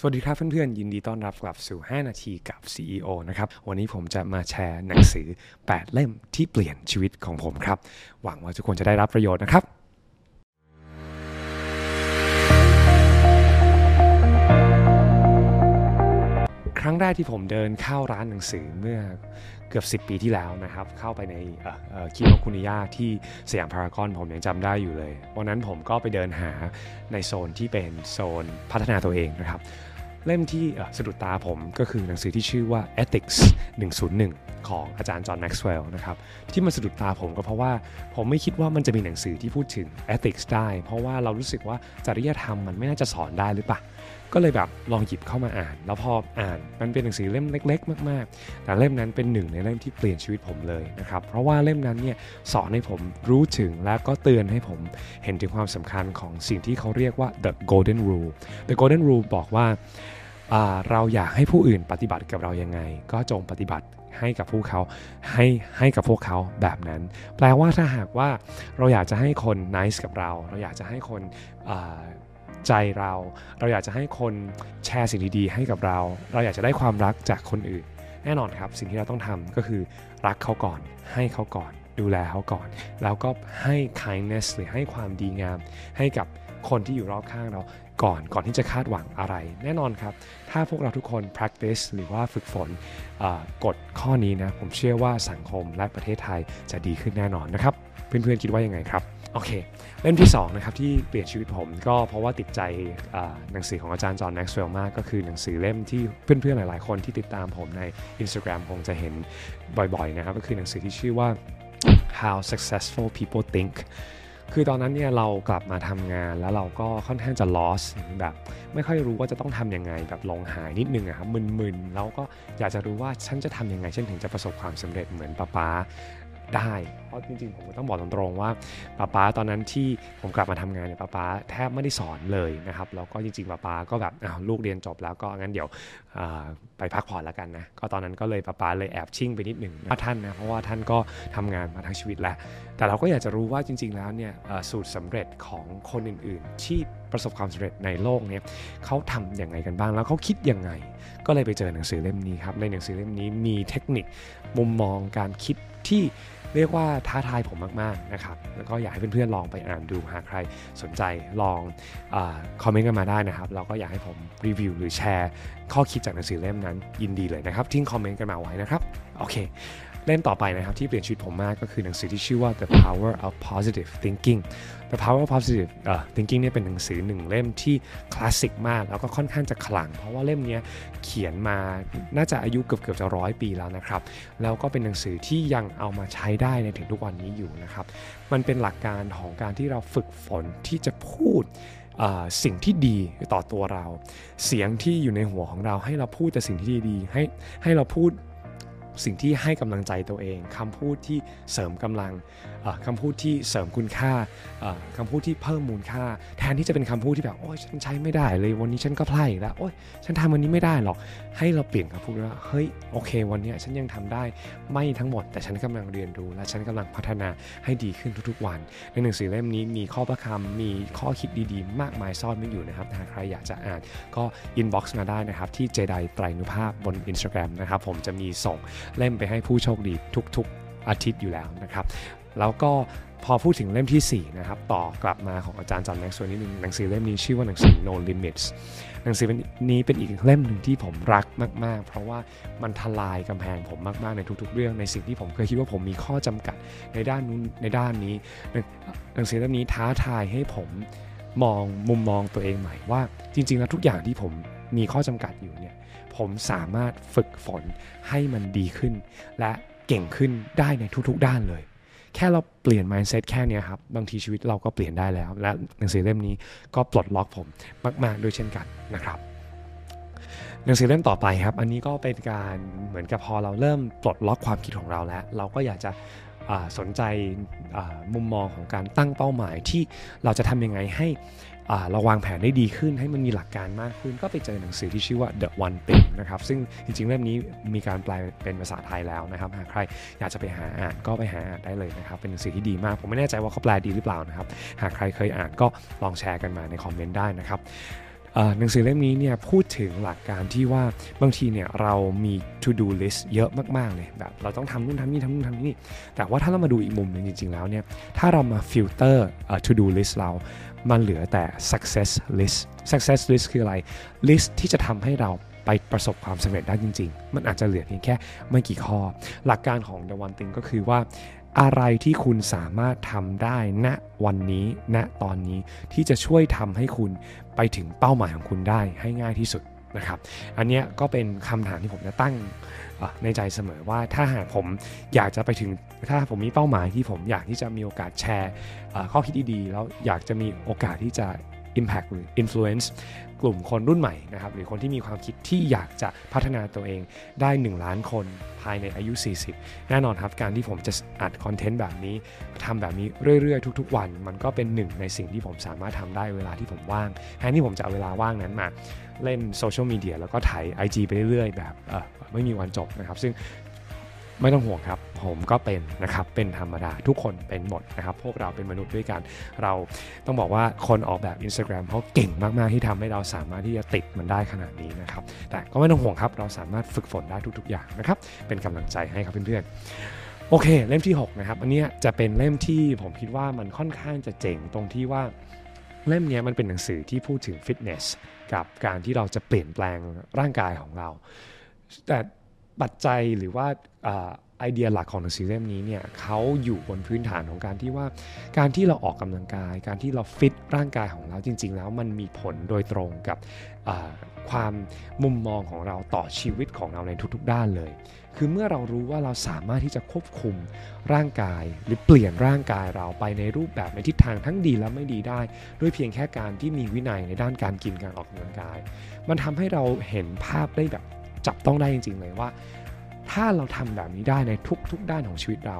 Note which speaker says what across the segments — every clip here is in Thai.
Speaker 1: สวัสดีครับเพื่อนๆ ยินดีต้อนรับกลับสู่ 5 นาทีกับ CEO นะครับ วันนี้ผมจะมาแชร์หนังสือ 8 เล่มที่เปลี่ยนชีวิตของผมครับ หวังว่าทุกคนจะได้รับประโยชน์นะครับครั้งแรกที่ผมเดินเข้าร้านหนังสือเมื่อเกือบ 10 ปีที่แล้วนะครับ เข้าไปในคิโนคุนิยาที่สยามพารากอนผมยังจำได้อยู่เลย วันนั้นผมก็ไปเดินหาในโซนที่เป็นโซนพัฒนาตัวเองนะครับ เล่มที่สะดุดตาผมก็คือหนังสือที่ชื่อว่า Ethics 101 ของอาจารย์จอห์นแม็กซ์เวลล์นะครับที่มันสะดุดตาผมก็เพราะว่าผมไม่คิดว่ามันจะมีหนังสือที่พูดถึง Ethics ได้ เพราะว่าเรารู้สึกว่าจริยธรรมมันไม่น่าจะสอนได้หรือเปล่าก็เลยแบบลองหยิบเข้ามาอ่าน แล้วพออ่านมันเป็นหนังสือเล่มเล็ก ๆ มาก ๆ แต่เล่มนั้นเป็นหนึ่งในเล่มที่เปลี่ยนชีวิตผมเลยนะครับ เพราะว่าเล่มนั้นเนี่ยสอนให้ผมรู้ถึงและก็เตือนให้ผมเห็นถึงความสำคัญของสิ่งที่เขาเรียกว่า the golden rule the golden rule บอกว่า เราอยากให้ผู้อื่นปฏิบัติกับเรายังไง ก็จงปฏิบัติให้กับผู้เขาให้ให้กับพวกเขาแบบนั้น แปลว่าถ้าหากว่าเราอยากจะให้คนนิสกับเรา เราอยากจะให้คนใจเรา เราอยากจะให้คนแชร์สิ่งดีๆให้กับเรา เราอยากจะได้ความรักจากคนอื่น แน่นอนครับสิ่งที่เราต้องทำก็คือรักเขาก่อน ให้เขาก่อน ดูแลเขาก่อน แล้วก็ให้ kindness หรือให้ความดีงามให้กับคนที่อยู่รอบข้างเรา ก่อนก่อนที่จะคาดหวังอะไร แน่นอนครับ ถ้าพวกเราทุกคน practice หรือว่าฝึกฝนกฎข้อนี้นะ ผมเชื่อว่าสังคมและประเทศไทยจะดีขึ้นแน่นอนนะครับ เพื่อนๆคิดว่ายังไงครับ โอเค เล่มที่ 2 นะครับ ที่เปลี่ยนชีวิตผมก็เพราะว่าติดใจหนังสือของอาจารย์จอห์นแม็กซ์เวลล์มาก ก็คือหนังสือเล่มที่เพื่อนๆหลายๆ คนที่ติดตามผมใน Instagram คงจะเห็นบ่อยๆนะครับก็คือหนังสือที่ชื่อว่า How Successful People Think คือตอนนั้นเนี่ยเรากลับมาทำงานแล้วเราก็ค่อนข้างจะ loss แบบไม่ค่อยรู้ว่าจะต้องทำยังไงแบบลงหายนิดนึงอะครับมึนๆแล้วก็อยากจะรู้ว่าฉันจะทำยังไงฉันถึงจะประสบความสำเร็จเหมือนป้าป้า ได้ เพราะจริงๆ ผมต้องบอกตรงๆว่าป้าป้าตอนนั้นที่ผมกลับมาทำงานเนี่ยป้าป้าแทบไม่ได้สอนเลยนะครับแล้วก็จริงๆป้าป้าก็แบบอ้าวลูกเรียนจบแล้วก็งั้นเดี๋ยวไปพักผ่อนแล้วกันนะก็ตอนนั้นก็เลยป้าป้าเลยแอบชิ่งไปนิดหนึ่งนะท่านนะเพราะว่าท่านก็ทำงานมาทั้งชีวิตแล้ว แต่เราก็อยากจะรู้ว่าจริง ๆ แล้วเนี่ยสูตรสำเร็จของคนอื่นๆที่ประสบความสำเร็จในโลกนี้เขาทำอย่างไงกันบ้างแล้วเขาคิดยังไง ก็เลยไปเจอหนังสือเล่มนี้ครับในหนังสือเล่มนี้มีเทคนิคมุมมองการคิดที่เรียกว่าท้าทายผมมากๆนะครับ แล้วก็อยากให้เพื่อนๆลองไปอ่านดูหากใครสนใจลองอคอมเมนต์กันมาได้นะครับเราก็อยากให้ผมรีวิวหรือแชร์ ข้อคิดจากหนังสือเล่มนั้นยินดีเลยนะครับทิ้งคอมเมนต์กันมาไว้นะครับโอเค เล่มต่อไปนะครับที่เปลี่ยนชีวิตผมมากก็คือหนังสือที่ชื่อว่า The Power of Positive Thinking The Power of Positive uh, Thinking เนี่ยเป็นหนังสือหนึ่งเล่มที่คลาสสิกมาก แล้วก็ค่อนข้างจะขลัง เพราะว่าเล่มนี้เขียนมาน่าจะอายุเกือบเกือบจะร้อยปีแล้วนะครับ แล้วก็เป็นหนังสือที่ยังเอามาใช้ได้ในถึงทุกวันนี้อยู่นะครับ มันเป็นหลักการของการที่เราฝึกฝนที่จะพูดสิ่งที่ดีต่อตัวเรา เสียงที่อยู่ในหัวของเราให้เราพูดแต่สิ่งที่ดีๆให้ให้เราพูด สิ่งที่ให้กำลังใจตัวเองคำพูดที่เสริมกำลังคำพูดที่เสริมคุณค่าคำพูดที่เพิ่มมูลค่า แทนที่จะเป็นคำพูดที่แบบโอ้ยฉันใช้ไม่ได้เลยวันนี้ฉันก็พลาดอีกแล้วโอ้ยฉันทำวันนี้ไม่ได้หรอกให้เราเปลี่ยนคำพูดว่าเฮ้ยโอเค วันนี้ฉันยังทำได้ไม่ทั้งหมด แต่ฉันกำลังเรียนรู้ และฉันกำลังพัฒนาให้ดีขึ้นทุกๆวัน ในหนังสือเล่มนี้มีข้อประคำมีข้อคิดดีๆ มากมายซ่อนไว้อยู่นะครับถ้าใครอยากจะอ่านก็ inbox มาได้นะครับที่เจไดไตรนุภาพบน Instagram นะครับผมจะมีส่งเล่มไปให้ผู้โชคดีทุกๆอาทิตย์อยู่แล้วนะครับ แล้วก็พอพูดถึงเล่มที่ 4 นะครับ ต่อกลับมาของอาจารย์จอห์นแม็กซ์วนนิดนึงหนังสือเล่มนี้ชื่อว่าหนังสือ No Limits หนังสือนี้เป็นอีกเล่มหนึ่งที่ผมรักมาก ๆ เพราะว่ามันทลายกำแพงผมมาก ๆ ในทุก ๆ เรื่องในสิ่งที่ผมเคยคิดว่าผมมีข้อจำกัดในด้านนู้นในด้านนี้ หนังสือเล่มนี้ท้าทายให้ผมมองมุมมองตัวเองใหม่ว่าจริง ๆ แล้วทุกอย่างที่ผม มีข้อจำกัดอยู่เนี่ยผมสามารถฝึกฝนให้มันดีขึ้น และเก่งขึ้นได้ในทุกๆด้านเลย แค่เราเปลี่ยน mindset แค่นี้ครับ บางทีชีวิตเราก็เปลี่ยนได้แล้ว และหนังสือเล่มนี้ก็ปลดล็อกผมมาก ๆ ด้วยเช่นกันนะครับหนังสือเล่มต่อไปครับ อันนี้ก็เป็นการเหมือนกับพอเราเริ่มปลดล็อกความคิดของเราแล้ว เราก็อยากจะสนใจมุมมองของการตั้งเป้าหมายที่เราจะทำยังไงให้ เราวางแผนได้ดีขึ้นให้มันมีหลักการมากขึ้น ก็ไปเจอหนังสือที่ชื่อว่า The One Thing นะครับซึ่งจริงๆเล่มนี้มีการแปลเป็นภาษาไทยแล้วนะครับหากใครอยากจะไปหาอ่านก็ไปหาอ่านได้เลยนะครับเป็นหนังสือที่ดีมาก ผมไม่แน่ใจว่าเขาแปลดีหรือเปล่านะครับหากใครเคยอ่านก็ลองแชร์กันมาในคอมเมนต์ได้นะครับ หนังสือเล่มนี้เนี่ยพูดถึงหลักการที่ว่าบางทีเนี่ยเรามี to do list เยอะมากๆเลยแบบเราต้องทำนู่นทำนี่ทำนู่นทำนี่ แต่ว่าถ้าเรามาดูอีกมุมหนึ่งจริง ๆ แล้วเนี่ยถ้าเรามา filter to do list เรา มันเหลือแต่ success list success list คืออะไร list ที่จะทำให้เราไปประสบความสำเร็จได้จริง ๆ มันอาจจะเหลือเพียงแค่ไม่กี่ข้อ หลักการของ The One Thing ก็คือว่า อะไรที่คุณสามารถทำได้ณวันนี้ณตอนนี้ที่จะช่วยทำให้คุณไปถึงเป้าหมายของคุณได้ให้ง่ายที่สุดนะครับ อันนี้ก็เป็นคำถามที่ผมจะตั้งในใจเสมอว่าถ้าหากผมอยากจะไปถึงถ้าผมมีเป้าหมายที่ผมอยากที่จะมีโอกาสแชร์ข้อคิดดีๆแล้วอยากจะมีโอกาสที่จะ impact หรือ influence กลุ่มคนรุ่นใหม่นะครับหรือคนที่มีความคิดที่อยากจะพัฒนาตัวเองได้ 1 ล้านคนภายในอายุ 40 แน่นอนครับการที่ผมจะอัดคอนเทนต์แบบนี้ทำแบบนี้เรื่อยๆ ทุก ๆ วัน มันก็เป็นหนึ่งในสิ่งที่ผมสามารถทำได้เวลาที่ผมว่างแทนที่ผมจะเอาเวลาว่างนั้นมาเล่นโซเชียลมีเดียแล้วก็ไถ IG ไปเรื่อยๆ แบบไม่มีวันจบนะครับ ซึ่ง ไม่ต้องห่วงครับ ผมก็เป็นนะครับ เป็นธรรมดา ทุกคนเป็นหมดนะครับ พวกเราเป็นมนุษย์ด้วยกัน เราต้องบอกว่าคนออกแบบ Instagram เขาเก่งมากๆ ที่ทำให้เราสามารถที่จะติดมันได้ขนาดนี้นะครับ แต่ก็ไม่ต้องห่วงครับ เราสามารถฝึกฝนได้ทุกๆอย่างนะครับ เป็นกำลังใจให้ครับเพื่อนๆ โอเค เล่มที่ 6 นะครับ อันนี้จะเป็นเล่มที่ผมคิดว่ามันค่อนข้างจะเจ๋งตรงที่ว่าเล่มนี้มันเป็นหนังสือที่พูดถึงฟิตเนสกับการที่เราจะเปลี่ยนแปลงร่างกายของเรา แต่ ปัจจัยหรือว่าไอเดียหลักของหนังสือเล่มนี้เนี่ยเขาอยู่บนพื้นฐานของการที่ว่า การที่เราออกกำลังกาย การที่เราฟิตร่างกายของเราจริง ๆ แล้วมันมีผลโดยตรงกับความมุมมองของเราต่อชีวิตของเราในทุกๆ ด้านเลย คือเมื่อเรารู้ว่าเราสามารถที่จะควบคุมร่างกาย หรือเปลี่ยนร่างกายเราไปในรูปแบบในทิศทางทั้งดีและไม่ดีได้ ด้วยเพียงแค่การที่มีวินัยในด้านการกินการออกกำลังกาย มันทำให้เราเห็นภาพได้แบบ จับต้องได้จริง ๆ เลยว่า ถ้าเราทำแบบนี้ได้ในทุก ๆ ด้านของชีวิตเรา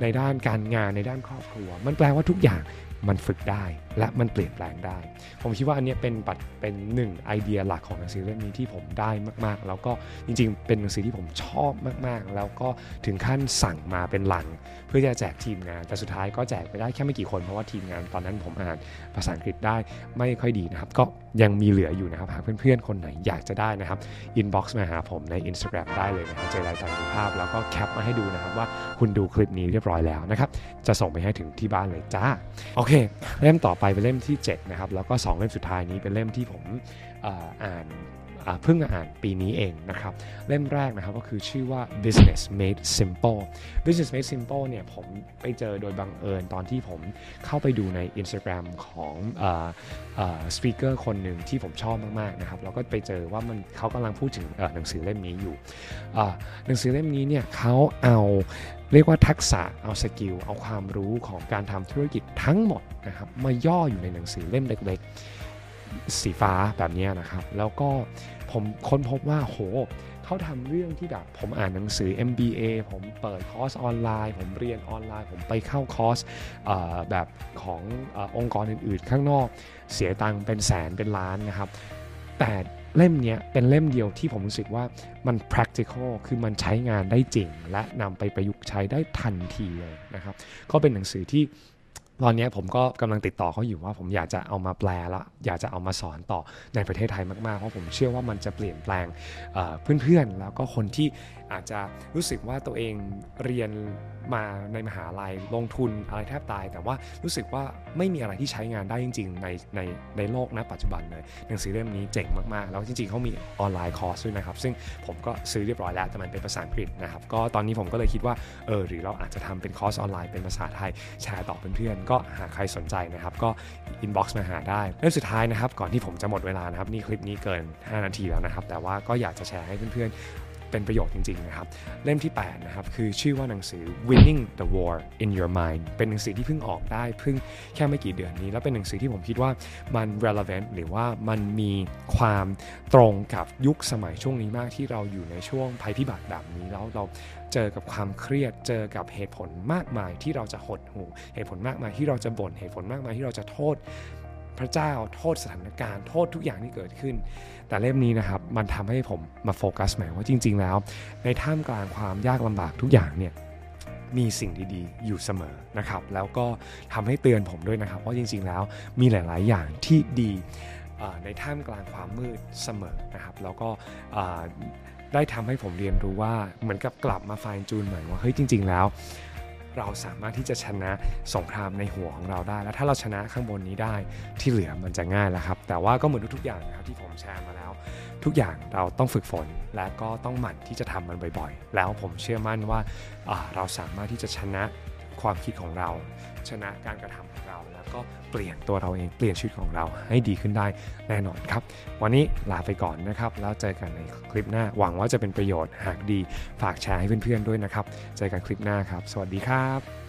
Speaker 1: ในด้านการงานในด้านครอบครัว มันแปลว่าทุกอย่างมันฝึกได้และมันเปลี่ยนแปลงได้ ผมคิดว่าอันนี้เป็นปัดเป็นหนึ่งไอเดียหลักของหนังสือเล่มนี้ที่ผมได้มากๆ แล้วก็จริงๆ เป็นหนังสือที่ผมชอบมากๆ แล้วก็ถึงขั้นสั่งมาเป็นหลัง เพื่อจะแจกทีมงาน แต่สุดท้ายก็แจกไปได้แค่ไม่กี่คนเพราะว่าทีมงานตอนนั้นผมอ่านภาษาอังกฤษได้ไม่ค่อยดีนะครับ ก็ยังมีเหลืออยู่นะครับหากเพื่อนๆ คนไหนอยากจะได้นะครับ inbox มาหาผมใน Instagram ได้เลยนะครับเจรายต่างภาพ แล้วก็แคปมาให้ดูนะครับว่าคุณดูคลิปนี้เรียบร้อยแล้วนะครับจะส่งไปให้ถึงที่บ้านเลยจ้าโอเคเล่มต่อไปเป็นเล่มที่7นะครับแล้วก็ 2 เล่มสุดท้ายนี้เป็นเล่มที่ผมอ่าน เพิ่งอ่านปีนี้เองนะครับเล่มแรกนะครับก็คือชื่อว่า business made simple business made simple เนี่ยผมไปเจอโดยบังเอิญตอนที่ผมเข้าไปดูใน Instagram ของสปีกเกอร์คนหนึ่งที่ผมชอบมากๆนะครับแล้วก็ไปเจอว่ามันเขากำลังพูดถึงหนังสือเล่มนี้อยู่หนังสือเล่มนี้เนี่ยเขาเอาเรียกว่าทักษะเอาสกิล เอาความรู้ของการทำธุรกิจทั้งหมดนะครับมาย่ออยู่ในหนังสือเล่มเล็กๆ สีฟ้าแบบนี้นะครับ แล้วก็ผมค้นพบว่าโหเขาทำเรื่องที่แบบผมอ่านหนังสือ MBA ผมเปิดคอร์สออนไลน์ ผมเรียนออนไลน์ ผมไปเข้าคอร์สแบบของอองค์กรอื่นๆ ข้างนอกเสียตังค์เป็นแสนเป็นล้านนะครับ แต่เล่มนี้เป็นเล่มเดียวที่ผมรู้สึกว่ามัน practical คือมันใช้งานได้จริง และนำไปประยุกต์ใช้ได้ทันทีเลยนะครับ ก็เป็นหนังสือที่ ตอนนี้ผมก็กำลังติดต่อเขาอยู่ว่าผมอยากจะเอามาแปลแล้วอยากจะเอามาสอนต่อในประเทศไทยมากๆ เพราะผมเชื่อว่ามันจะเปลี่ยนแปลงเพื่อนๆ แล้วก็คนที่อาจจะรู้สึกว่าตัวเองเรียนมาในมหาลัยลงทุนอะไรแทบตาย แต่ว่ารู้สึกว่าไม่มีอะไรที่ใช้งานได้จริง ๆ ในในในโลกณปัจจุบันเลยหนังสือเล่มนี้เจ๋งมากๆ แล้วจริงๆเขามีออนไลน์คอร์สด้วยนะครับ ซึ่งผมก็ซื้อเรียบร้อยแล้วแต่มันเป็นภาษาอังกฤษนะครับก็ตอนนี้ผมก็เลยคิดว่าเออหรือเราอาจจะทำเป็นคอร์สออนไลน์เป็นภาษาไทยแชร์ต่อเพื่อนๆก็หากใครสนใจนะครับก็ inbox มาหาได้เล่มสุดท้ายนะครับก่อนที่ผมจะหมดเวลานะครับนี่คลิปนี้เกิน 5 นาทีแล้วนะครับ แต่ว่าก็อยากจะแชร์ให้เพื่อน เป็นประโยชน์จริงๆนะครับ เล่มที่ 8 นะครับ คือชื่อว่าหนังสือ Winning the War in Your Mind เป็นหนังสือที่เพิ่งออกได้เพิ่งแค่ไม่กี่เดือนนี้ แล้วเป็นหนังสือที่ผมคิดว่ามัน relevant หรือว่ามันมีความตรงกับยุคสมัยช่วงนี้มากที่เราอยู่ในช่วงภัยพิบัติแบบนี้แล้วเราเจอกับความเครียด เจอกับเหตุผลมากมายที่เราจะหดหู เหตุผลมากมายที่เราจะบ่น เหตุผลมากมายที่เราจะโทษ พระเจ้า โทษสถานการณ์ โทษทุกอย่างที่เกิดขึ้น แต่เล่มนี้นะครับ มันทำให้ผมมาโฟกัสใหม่ว่าจริง ๆ แล้ว ในท่ามกลางความยากลำบากทุกอย่างเนี่ยมีสิ่งดีๆ อยู่เสมอนะครับ แล้วก็ทำให้เตือนผมด้วยนะครับว่าจริง ๆ แล้วมีหลาย ๆ อย่างที่ดีในท่ามกลางความมืดเสมอนะครับ แล้วก็ได้ทำให้ผมเรียนรู้ว่าเหมือนกับกลับมาไฟน์จูนใหม่ว่าเฮ้ยจริง ๆ แล้ว เราสามารถที่จะชนะสงครามในหัวของเราได้ แล้วถ้าเราชนะข้างบนนี้ได้ที่เหลือมันจะง่ายแล้วครับ แต่ว่าก็เหมือนทุกๆอย่างนะครับที่ผมแชร์มาแล้ว ทุกอย่างเราต้องฝึกฝน และก็ต้องหมั่นที่จะทำมันบ่อยๆ แล้วผมเชื่อมั่นว่าเราสามารถที่จะชนะ ความคิดของเรา ชนะการกระทำของเรา แล้วก็เปลี่ยนตัวเราเองเปลี่ยนชีวิตของเราให้ดีขึ้นได้แน่นอนครับ วันนี้ลาไปก่อนนะครับ แล้วเจอกันในคลิปหน้า หวังว่าจะเป็นประโยชน์หากดี ฝากแชร์ให้เพื่อนๆด้วยนะครับ เจอกันคลิปหน้าครับ สวัสดีครับ